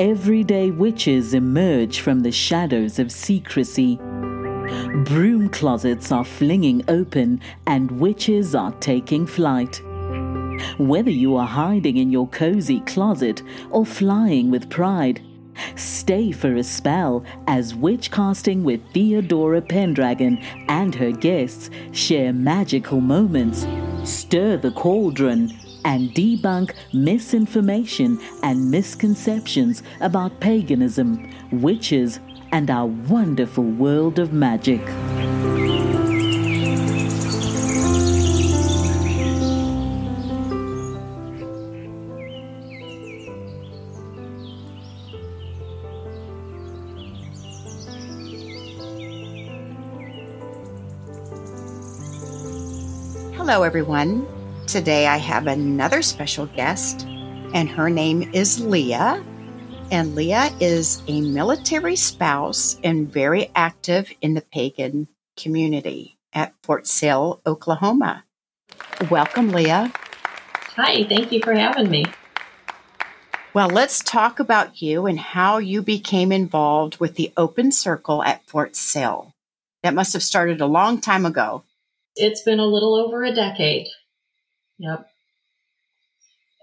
everyday witches emerge from the shadows of secrecy. Broom closets are flinging open and witches are taking flight. Whether you are hiding in your cozy closet or flying with pride, stay for a spell as Witchcasting with Theodora Pendragon and her guests share magical moments, stir the cauldron, and debunk misinformation and misconceptions about paganism, witches, and our wonderful world of magic. Hello, everyone. Today I have another special guest, and her name is Lia. And Lia is a military spouse and very active in the pagan community at Fort Sill, Oklahoma. Welcome, Lia. Hi, thank you for having me. Well, let's talk about you and how you became involved with the Open Circle at Fort Sill. That must have started a long time ago. It's been a little over a decade. Yep.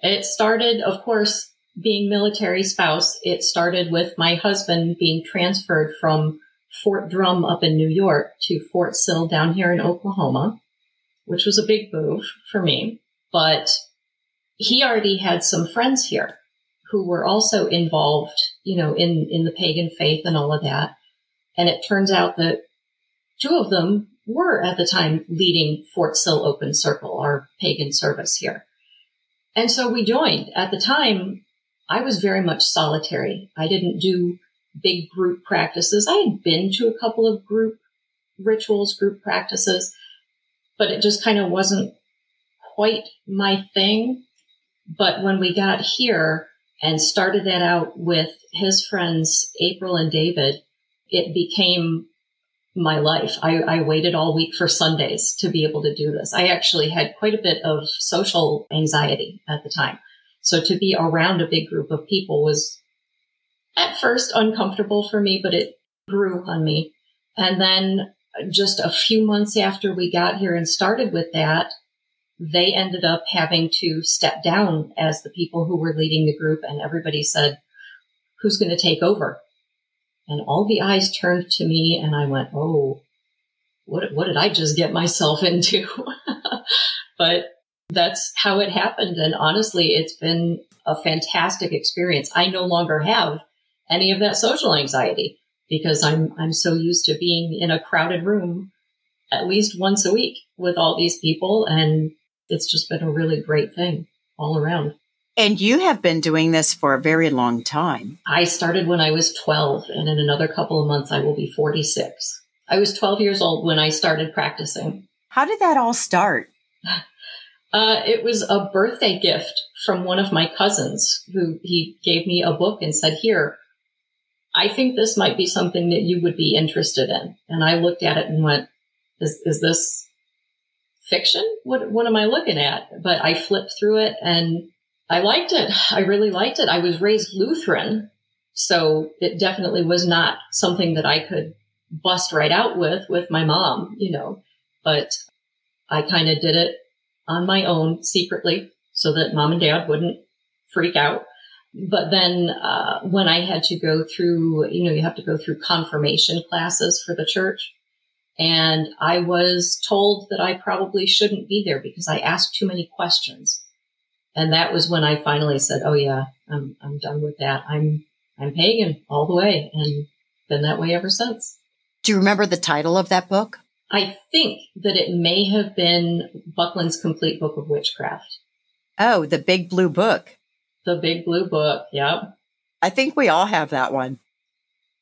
It started, of course, being military spouse. It started with my husband being transferred from Fort Drum up in New York to Fort Sill down here in Oklahoma, which was a big move for me. But he already had some friends here who were also involved, you know, in, in the pagan faith and all of that. And it turns out that two of them were at the time leading Fort Sill Open Circle, our pagan service here. And so we joined. At the time, I was very much solitary. I didn't do big group practices. I had been to a couple of group rituals, group practices, but it just kind of wasn't quite my thing. But when we got here and started that out with his friends, April and David, it became my life. I, I, waited all week for Sundays to be able to do this. I actually had quite a bit of social anxiety at the time. So to be around a big group of people was at first uncomfortable for me, but it grew on me. And then just a few months after we got here and started with that, they ended up having to step down as the people who were leading the group and everybody said, who's going to take over? And all the eyes turned to me and I went, Oh, what, what did I just get myself into? but that's how it happened. And honestly, it's been a fantastic experience. I no longer have any of that social anxiety because I'm, I'm so used to being in a crowded room at least once a week with all these people. And it's just been a really great thing all around. And you have been doing this for a very long time. I started when I was 12, and in another couple of months, I will be 46. I was 12 years old when I started practicing. How did that all start? Uh, it was a birthday gift from one of my cousins who he gave me a book and said, Here, I think this might be something that you would be interested in. And I looked at it and went, Is, is this fiction? What, what am I looking at? But I flipped through it and I liked it. I really liked it. I was raised Lutheran, so it definitely was not something that I could bust right out with with my mom, you know. But I kind of did it on my own secretly so that mom and dad wouldn't freak out. But then uh, when I had to go through, you know, you have to go through confirmation classes for the church. And I was told that I probably shouldn't be there because I asked too many questions. And that was when I finally said, "Oh yeah, I'm I'm done with that. I'm I'm pagan all the way, and been that way ever since." Do you remember the title of that book? I think that it may have been Buckland's Complete Book of Witchcraft. Oh, the Big Blue Book. The Big Blue Book. Yep. I think we all have that one.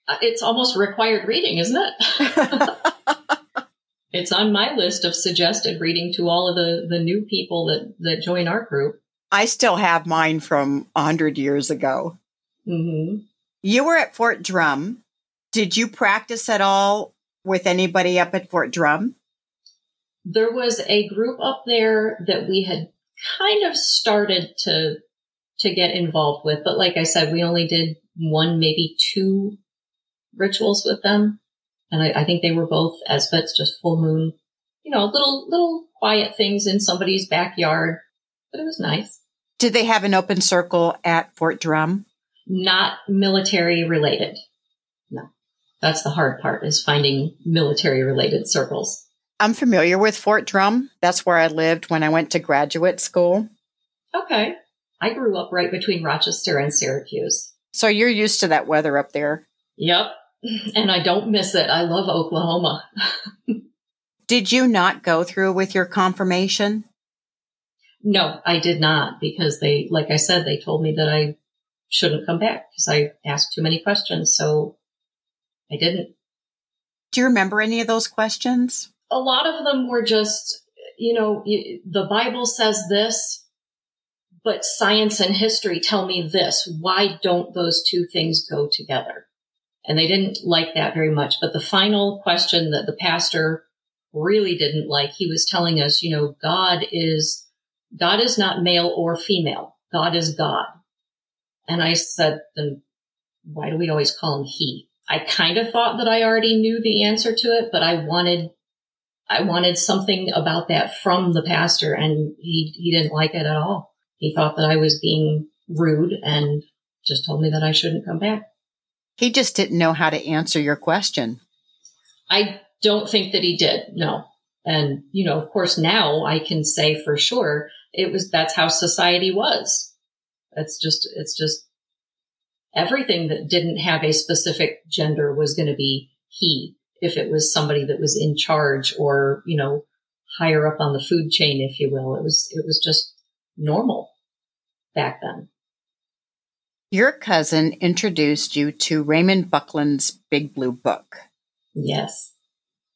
Uh, it's almost required reading, isn't it? it's on my list of suggested reading to all of the, the new people that, that join our group. I still have mine from a hundred years ago. Mm-hmm. You were at Fort Drum. Did you practice at all with anybody up at Fort Drum? There was a group up there that we had kind of started to to get involved with. But like I said, we only did one, maybe two rituals with them. And I, I think they were both as Esbats, just full moon, you know, little, little quiet things in somebody's backyard, but it was nice. Did they have an open circle at Fort Drum? Not military related. No. That's the hard part is finding military related circles. I'm familiar with Fort Drum. That's where I lived when I went to graduate school. Okay. I grew up right between Rochester and Syracuse. So you're used to that weather up there. Yep. And I don't miss it. I love Oklahoma. Did you not go through with your confirmation? No, I did not because they, like I said, they told me that I shouldn't come back because I asked too many questions. So I didn't. Do you remember any of those questions? A lot of them were just, you know, the Bible says this, but science and history tell me this. Why don't those two things go together? And they didn't like that very much. But the final question that the pastor really didn't like, he was telling us, you know, God is, God is not male or female. God is God. And I said, then why do we always call him he? I kind of thought that I already knew the answer to it, but I wanted, I wanted something about that from the pastor and he, he didn't like it at all. He thought that I was being rude and just told me that I shouldn't come back. He just didn't know how to answer your question. I don't think that he did. No. And, you know, of course now I can say for sure it was, that's how society was. It's just, it's just everything that didn't have a specific gender was going to be he if it was somebody that was in charge or, you know, higher up on the food chain, if you will. It was, it was just normal back then. Your cousin introduced you to Raymond Buckland's Big Blue Book. Yes.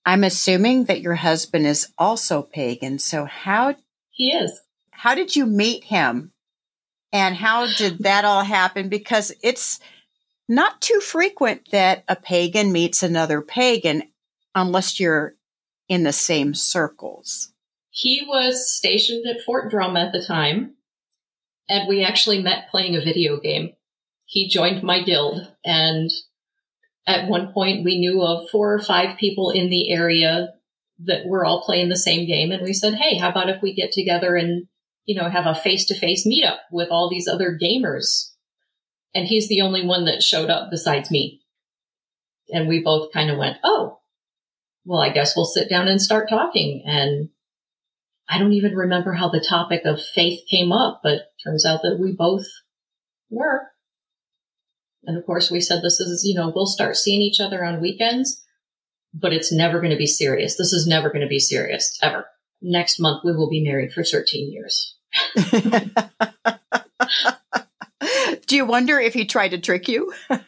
I'm assuming that your husband is also pagan. So how he is. How did you meet him? And how did that all happen? Because it's not too frequent that a pagan meets another pagan unless you're in the same circles. He was stationed at Fort Drum at the time, and we actually met playing a video game. He joined my guild, and at one point we knew of four or five people in the area that were all playing the same game, and we said, "Hey, how about if we get together and you know, have a face to face meetup with all these other gamers. And he's the only one that showed up besides me. And we both kind of went, Oh, well, I guess we'll sit down and start talking. And I don't even remember how the topic of faith came up, but turns out that we both were. And of course we said this is, you know, we'll start seeing each other on weekends, but it's never going to be serious. This is never going to be serious ever next month we will be married for 13 years. Do you wonder if he tried to trick you? and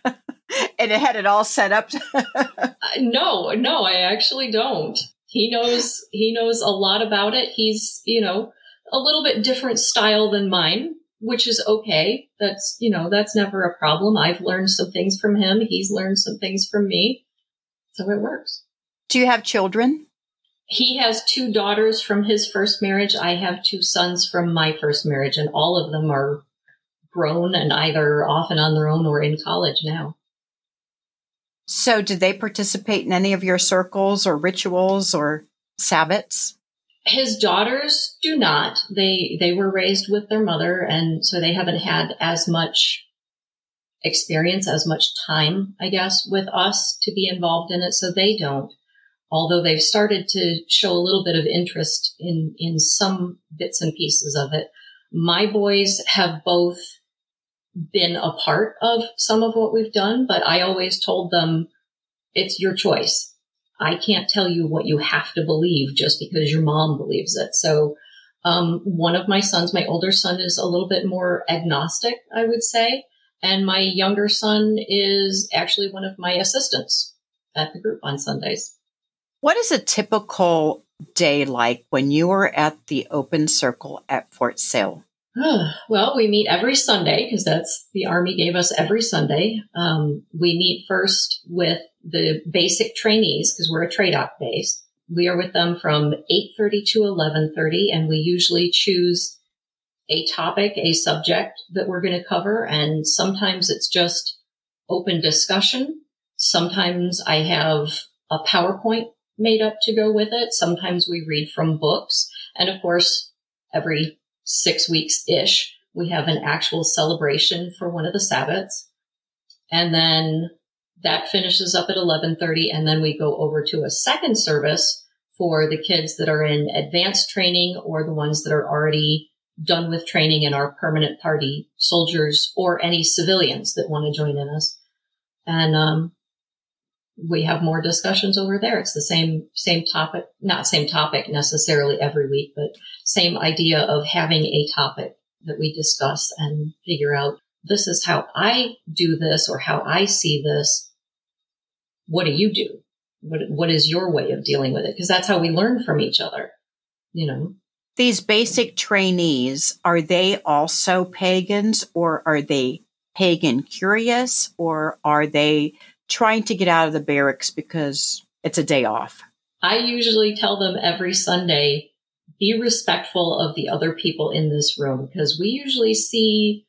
it had it all set up? uh, no, no, I actually don't. He knows he knows a lot about it. He's, you know, a little bit different style than mine, which is okay. That's, you know, that's never a problem. I've learned some things from him. He's learned some things from me. So it works. Do you have children? he has two daughters from his first marriage. I have two sons from my first marriage, and all of them are grown and either off and on their own or in college now. So, did they participate in any of your circles or rituals or sabbats? His daughters do not. They they were raised with their mother, and so they haven't had as much experience, as much time, I guess, with us to be involved in it. So they don't although they've started to show a little bit of interest in, in some bits and pieces of it. My boys have both been a part of some of what we've done, but I always told them it's your choice. I can't tell you what you have to believe just because your mom believes it. So, um, one of my sons, my older son is a little bit more agnostic, I would say. And my younger son is actually one of my assistants at the group on Sundays. What is a typical day like when you are at the open circle at Fort Sill? well, we meet every Sunday because that's the Army gave us every Sunday. Um, we meet first with the basic trainees because we're a TRADOC base. We are with them from 8.30 to 11.30 and we usually choose a topic, a subject that we're going to cover. And sometimes it's just open discussion. Sometimes I have a PowerPoint made up to go with it. Sometimes we read from books. And of course, every six weeks ish, we have an actual celebration for one of the Sabbats. And then that finishes up at 1130. And then we go over to a second service for the kids that are in advanced training or the ones that are already done with training and are permanent party soldiers or any civilians that want to join in us. And, um, we have more discussions over there. It's the same, same topic, not same topic necessarily every week, but same idea of having a topic that we discuss and figure out this is how I do this or how I see this. What do you do? What, what is your way of dealing with it? Because that's how we learn from each other, you know. These basic trainees, are they also pagans or are they pagan curious or are they trying to get out of the barracks because it's a day off? I usually tell them every Sunday, be respectful of the other people in this room because we usually see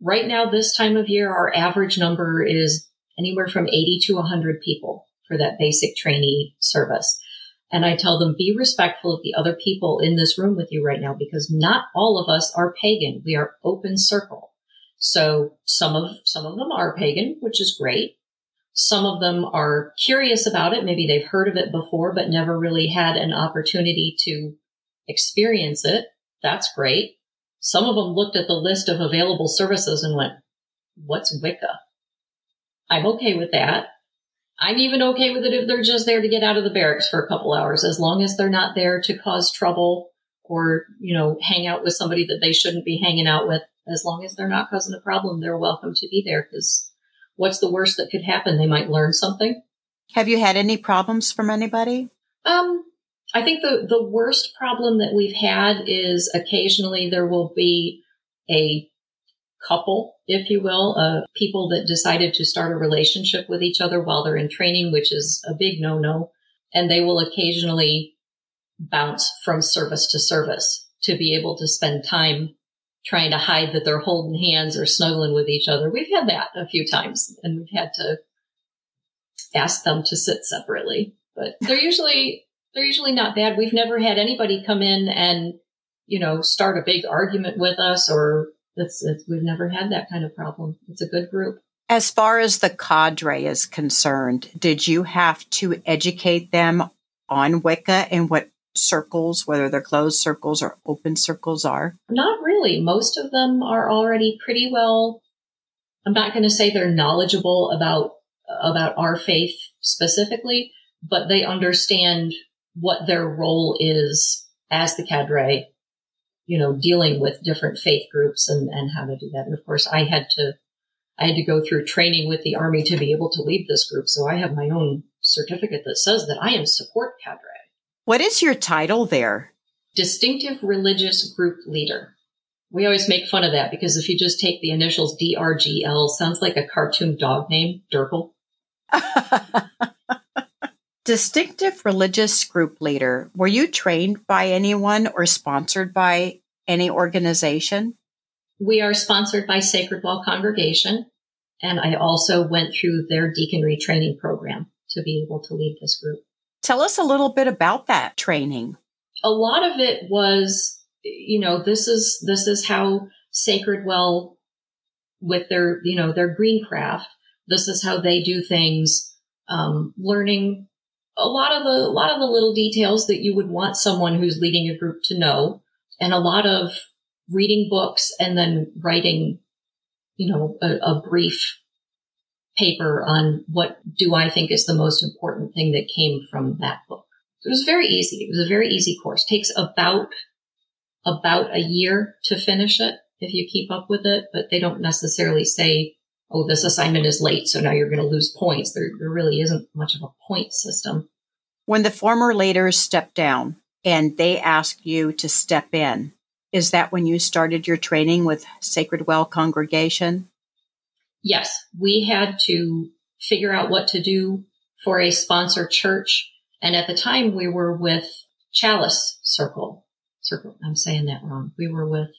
right now, this time of year, our average number is anywhere from 80 to 100 people for that basic trainee service. And I tell them, be respectful of the other people in this room with you right now because not all of us are pagan. We are open circle. So some of, some of them are pagan, which is great. Some of them are curious about it. Maybe they've heard of it before, but never really had an opportunity to experience it. That's great. Some of them looked at the list of available services and went, what's Wicca? I'm okay with that. I'm even okay with it if they're just there to get out of the barracks for a couple hours, as long as they're not there to cause trouble or, you know, hang out with somebody that they shouldn't be hanging out with. As long as they're not causing a problem, they're welcome to be there because what's the worst that could happen? They might learn something. Have you had any problems from anybody? Um, I think the, the worst problem that we've had is occasionally there will be a couple, if you will, uh, people that decided to start a relationship with each other while they're in training, which is a big no-no. And they will occasionally bounce from service to service to be able to spend time trying to hide that they're holding hands or snuggling with each other. We've had that a few times and we've had to ask them to sit separately, but they're usually, they're usually not bad. We've never had anybody come in and, you know, start a big argument with us or it's, it's, we've never had that kind of problem. It's a good group. As far as the cadre is concerned, did you have to educate them on Wicca and what circles, whether they're closed circles or open circles are? Not really. Most of them are already pretty well. I'm not going to say they're knowledgeable about about our faith specifically, but they understand what their role is as the cadre you know, dealing with different faith groups and, and how to do that. And of course, I had to, I had to go through training with the army to be able to lead this group. So I have my own certificate that says that I am support cadre. What is your title there? Distinctive Religious Group Leader. We always make fun of that because if you just take the initials DRGL, sounds like a cartoon dog name, Durkle. Distinctive religious group leader. Were you trained by anyone or sponsored by any organization? We are sponsored by Sacred Well Congregation, and I also went through their deaconry training program to be able to lead this group. Tell us a little bit about that training. A lot of it was, you know, this is this is how Sacred Well with their, you know, their green craft. This is how they do things. Um, learning a lot of the a lot of the little details that you would want someone who's leading a group to know and a lot of reading books and then writing you know a, a brief paper on what do I think is the most important thing that came from that book. It was very easy. It was a very easy course. It takes about about a year to finish it if you keep up with it, but they don't necessarily say oh, this assignment is late, so now you're going to lose points. There, there really isn't much of a point system. When the former leaders step down and they ask you to step in, is that when you started your training with Sacred Well Congregation? Yes, we had to figure out what to do for a sponsor church. And at the time we were with Chalice Circle. Circle. I'm saying that wrong. We were with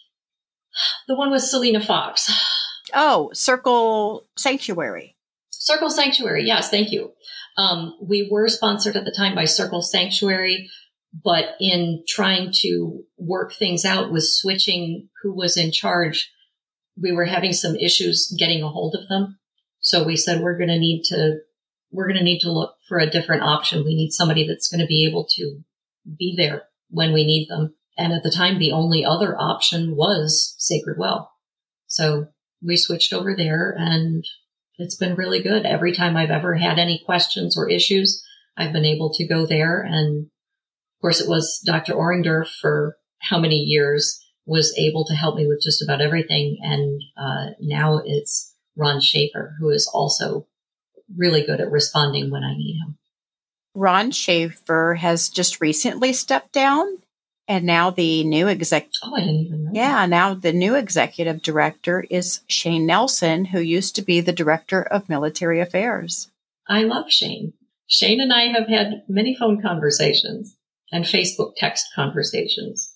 The one with Selena Fox. Oh, Circle Sanctuary. Circle Sanctuary. Yes, thank you. Um, we were sponsored at the time by Circle Sanctuary, but in trying to work things out with switching who was in charge, we were having some issues getting a hold of them. So we said we're going to need to we're going to need to look for a different option. We need somebody that's going to be able to be there when we need them. And at the time, the only other option was Sacred Well. So we switched over there and it's been really good. Every time I've ever had any questions or issues, I've been able to go there. And of course, it was Dr. Oringderff for how many years was able to help me with just about everything. And uh, now it's Ron Schaefer, who is also really good at responding when I need him. Ron Schaefer has just recently stepped down and now the new exec. Oh, I didn't even know. Yeah, that. now the new executive director is Shane Nelson, who used to be the director of military affairs. I love Shane. Shane and I have had many phone conversations and Facebook text conversations.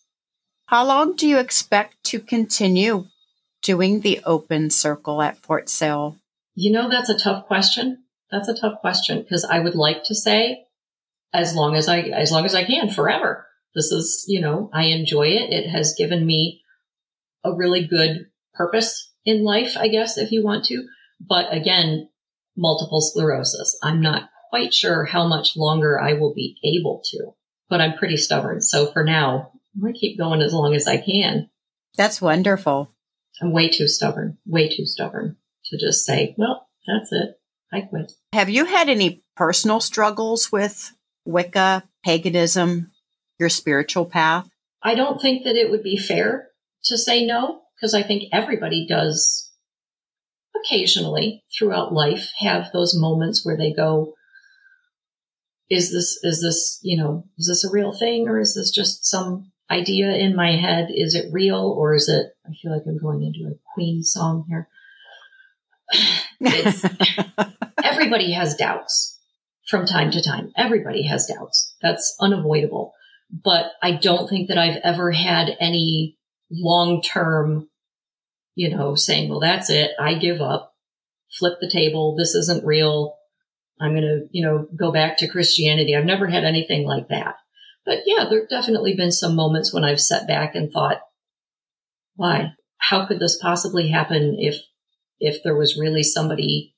How long do you expect to continue doing the open circle at Fort Sill? You know, that's a tough question. That's a tough question because I would like to say as long as I, as long as I can forever. This is, you know, I enjoy it. It has given me a really good purpose in life, I guess, if you want to. But again, multiple sclerosis. I'm not quite sure how much longer I will be able to, but I'm pretty stubborn. So for now, I'm going to keep going as long as I can. That's wonderful. I'm way too stubborn, way too stubborn to just say, well, that's it. I quit. Have you had any personal struggles with Wicca, paganism, your spiritual path? I don't think that it would be fair to say no, because I think everybody does occasionally throughout life have those moments where they go, is this, is this, you know, is this a real thing or is this just some idea in my head? Is it real or is it, I feel like I'm going into a Queen song here. everybody has doubts from time to time. Everybody has doubts. That's unavoidable. But I don't think that I've ever had any long term, you know, saying, well, that's it. I give up, flip the table. This isn't real. I'm going to, you know, go back to Christianity. I've never had anything like that. But yeah, there have definitely been some moments when I've sat back and thought, why? How could this possibly happen if, if there was really somebody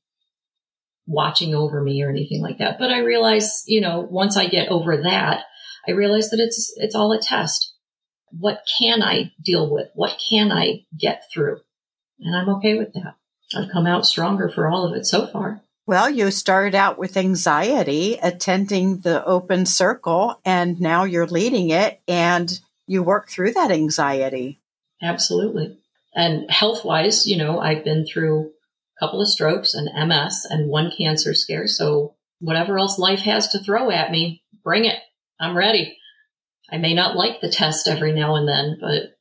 watching over me or anything like that? But I realize, you know, once I get over that, I realize that it's, it's all a test. What can I deal with? What can I get through? And I'm okay with that. I've come out stronger for all of it so far. Well, you started out with anxiety attending the open circle and now you're leading it and you work through that anxiety. Absolutely. And health wise, you know, I've been through a couple of strokes and MS and one cancer scare. So whatever else life has to throw at me, bring it. I'm ready. I may not like the test every now and then, but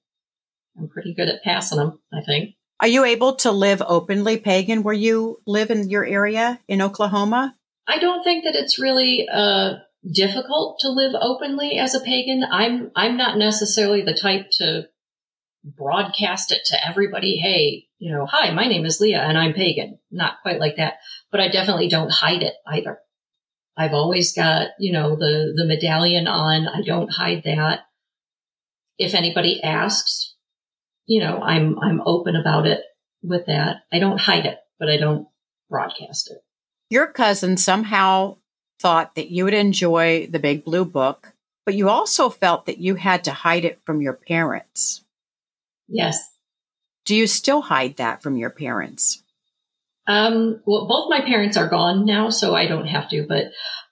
I'm pretty good at passing them, I think. Are you able to live openly pagan where you live in your area in Oklahoma? I don't think that it's really uh, difficult to live openly as a pagan. I'm I'm not necessarily the type to broadcast it to everybody. Hey, you know, hi, my name is Lia and I'm pagan. Not quite like that, but I definitely don't hide it either. I've always got, you know, the, the medallion on. I don't hide that. If anybody asks, you know, I'm, I'm open about it with that. I don't hide it, but I don't broadcast it. Your cousin somehow thought that you would enjoy the big blue book, but you also felt that you had to hide it from your parents. Yes. Do you still hide that from your parents? Um, well, both my parents are gone now, so I don't have to, but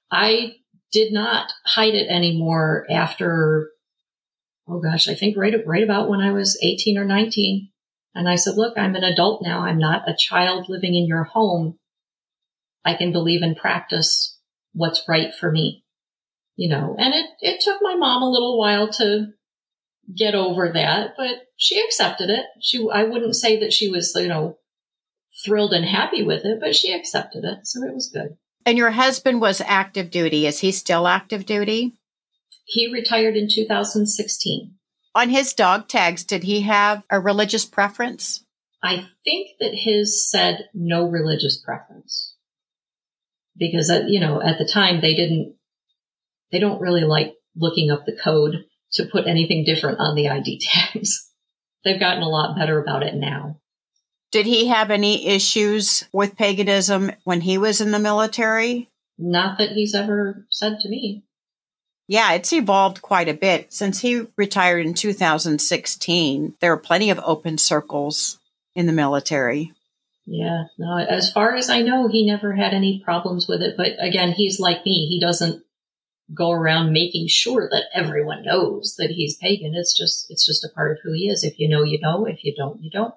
I did not hide it anymore after, oh gosh, I think right, right about when I was 18 or 19. And I said, look, I'm an adult now. I'm not a child living in your home. I can believe and practice what's right for me, you know, and it, it took my mom a little while to get over that, but she accepted it. She, I wouldn't say that she was, you know, thrilled and happy with it, but she accepted it. So it was good. And your husband was active duty. Is he still active duty? He retired in 2016. On his dog tags, did he have a religious preference? I think that his said no religious preference because uh, you know at the time they didn't they don't really like looking up the code to put anything different on the ID tags. They've gotten a lot better about it now. Did he have any issues with paganism when he was in the military? Not that he's ever said to me. Yeah, it's evolved quite a bit. Since he retired in 2016, there are plenty of open circles in the military. Yeah, no, as far as I know, he never had any problems with it. But again, he's like me. He doesn't go around making sure that everyone knows that he's pagan. It's just, it's just a part of who he is. If you know, you know. If you don't, you don't.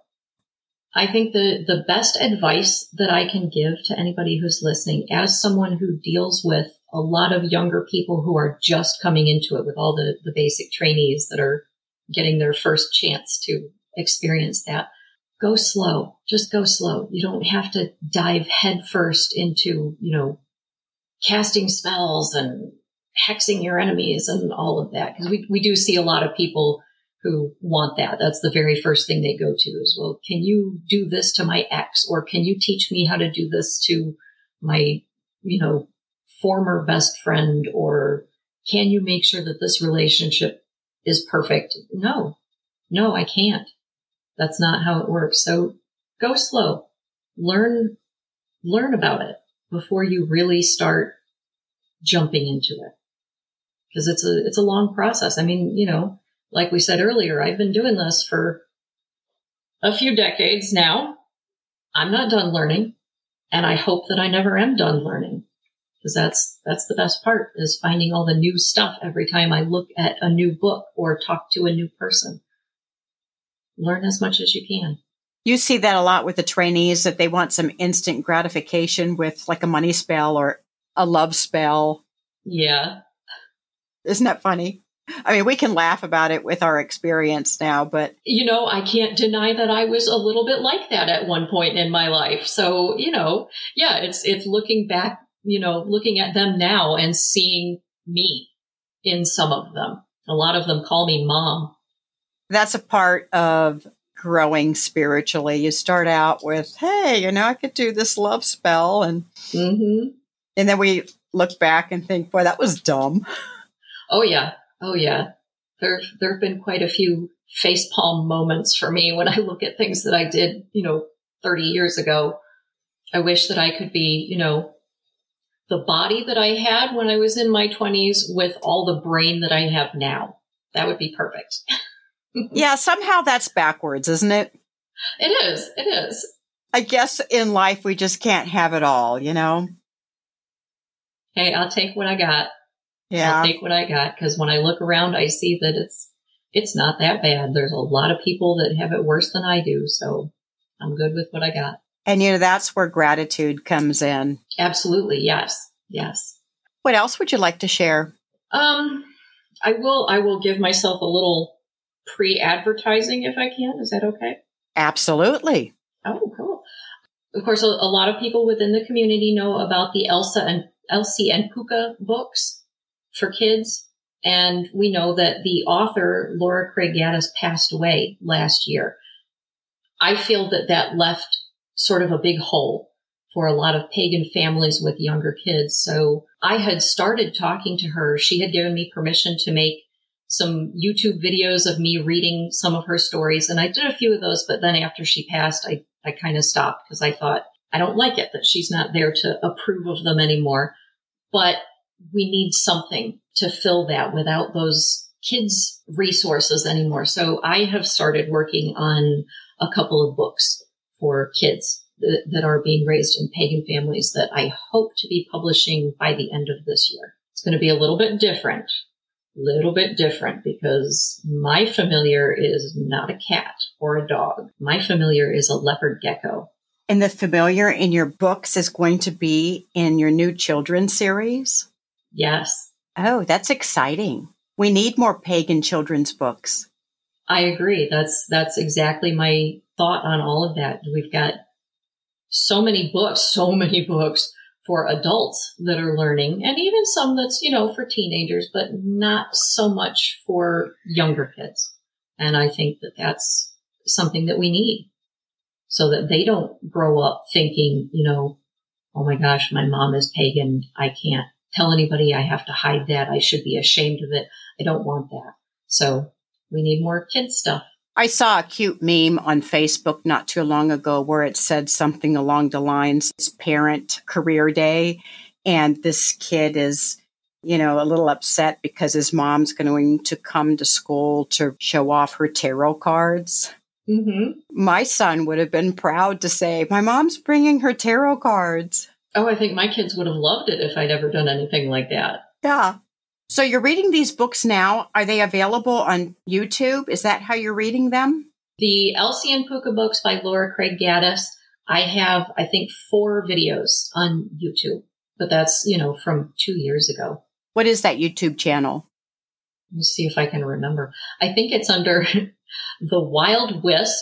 I think the, the best advice that I can give to anybody who's listening as someone who deals with a lot of younger people who are just coming into it with all the, the basic trainees that are getting their first chance to experience that. Go slow. Just go slow. You don't have to dive headfirst into, you know, casting spells and hexing your enemies and all of that. Because we, we do see a lot of people who want that. That's the very first thing they go to is, well, can you do this to my ex? Or can you teach me how to do this to my, you know, former best friend? Or can you make sure that this relationship is perfect? No, no, I can't. That's not how it works. So go slow. Learn, learn about it before you really start jumping into it because it's a it's a long process. I mean, you know, like we said earlier, I've been doing this for a few decades now. I'm not done learning, and I hope that I never am done learning because that's that's the best part is finding all the new stuff every time I look at a new book or talk to a new person. Learn as much as you can. You see that a lot with the trainees that they want some instant gratification with like a money spell or a love spell. Yeah. Isn't that funny? I mean, we can laugh about it with our experience now, but you know, I can't deny that I was a little bit like that at one point in my life. So, you know, yeah, it's it's looking back, you know, looking at them now and seeing me in some of them. A lot of them call me mom. That's a part of growing spiritually. You start out with, "Hey, you know, I could do this love spell," and mm-hmm. and then we look back and think, "Boy, that was dumb." Oh yeah. Oh yeah. There, there have been quite a few facepalm moments for me when I look at things that I did, you know, 30 years ago. I wish that I could be, you know, the body that I had when I was in my 20s with all the brain that I have now. That would be perfect. yeah, somehow that's backwards, isn't it? It is. It is. I guess in life we just can't have it all, you know? Hey, I'll take what I got. Yeah. I'll take what I got because when I look around, I see that it's, it's not that bad. There's a lot of people that have it worse than I do. So I'm good with what I got. And you know, that's where gratitude comes in. Absolutely. Yes. Yes. What else would you like to share? Um, I will, I will give myself a little pre advertising if I can. Is that okay? Absolutely. Oh, cool. Of course, a, a lot of people within the community know about the Elsa and Elsie and Pooka books for kids. And we know that the author, Lora Craig Gaddis, passed away last year. I feel that that left sort of a big hole for a lot of pagan families with younger kids. So I had started talking to her. She had given me permission to make some YouTube videos of me reading some of her stories. And I did a few of those, but then after she passed, I, I kind of stopped because I thought, I don't like it that she's not there to approve of them anymore. But we need something to fill that without those kids resources anymore. So I have started working on a couple of books for kids that, that are being raised in pagan families that I hope to be publishing by the end of this year. It's going to be a little bit different, little bit different because my familiar is not a cat or a dog. My familiar is a leopard gecko. And the familiar in your books is going to be in your new children's series? Yes. Oh, that's exciting. We need more pagan children's books. I agree. That's that's exactly my thought on all of that. We've got so many books, so many books for adults that are learning and even some that's, you know, for teenagers, but not so much for younger kids. And I think that that's something that we need so that they don't grow up thinking, you know, oh my gosh, my mom is pagan. I can't tell anybody. I have to hide that. I should be ashamed of it. I don't want that. So we need more kid stuff. I saw a cute meme on Facebook not too long ago where it said something along the lines, it's parent career day. And this kid is, you know, a little upset because his mom's going to come to school to show off her tarot cards. Mm-hmm. My son would have been proud to say, My mom's bringing her tarot cards. Oh, I think my kids would have loved it if I'd ever done anything like that. Yeah. So you're reading these books now. Are they available on YouTube? Is that how you're reading them? The Elsie and Pooka books by Lora Craig Gaddis. I have, I think, four videos on YouTube, but that's, you know, from two years ago. What is that YouTube channel? Let me see if I can remember. I think it's under The Wylde Wysp,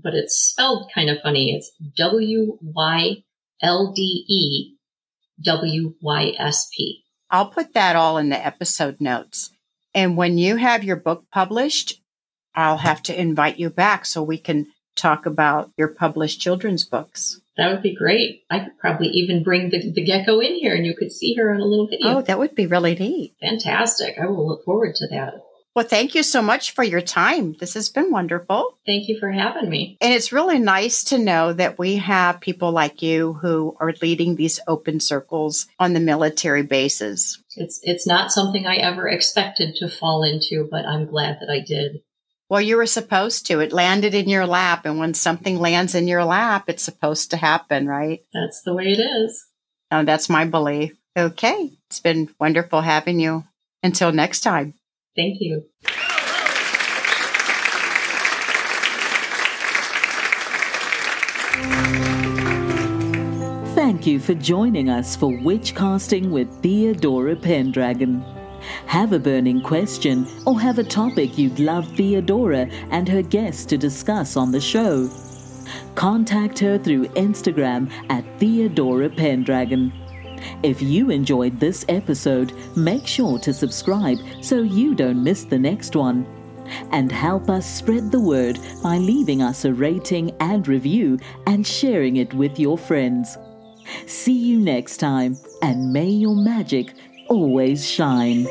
but it's spelled kind of funny. It's W Y L D E W Y S P. I'll put that all in the episode notes. And when you have your book published, I'll have to invite you back so we can talk about your published children's books. That would be great. I could probably even bring the, the gecko in here and you could see her on a little video. Oh, that would be really neat. Fantastic. I will look forward to that. Well, thank you so much for your time. This has been wonderful. Thank you for having me. And it's really nice to know that we have people like you who are leading these open circles on the military bases. It's it's not something I ever expected to fall into, but I'm glad that I did. Well, you were supposed to. It landed in your lap, and when something lands in your lap, it's supposed to happen, right? That's the way it is. Oh, that's my belief. Okay. It's been wonderful having you. Until next time. Thank you. Thank you for joining us for Witchcasting with Theodora Pendragon. Have a burning question or have a topic you'd love Theodora and her guests to discuss on the show? Contact her through Instagram at Theodora Pendragon. If you enjoyed this episode, make sure to subscribe so you don't miss the next one. And help us spread the word by leaving us a rating and review and sharing it with your friends. See you next time, and may your magic always shine.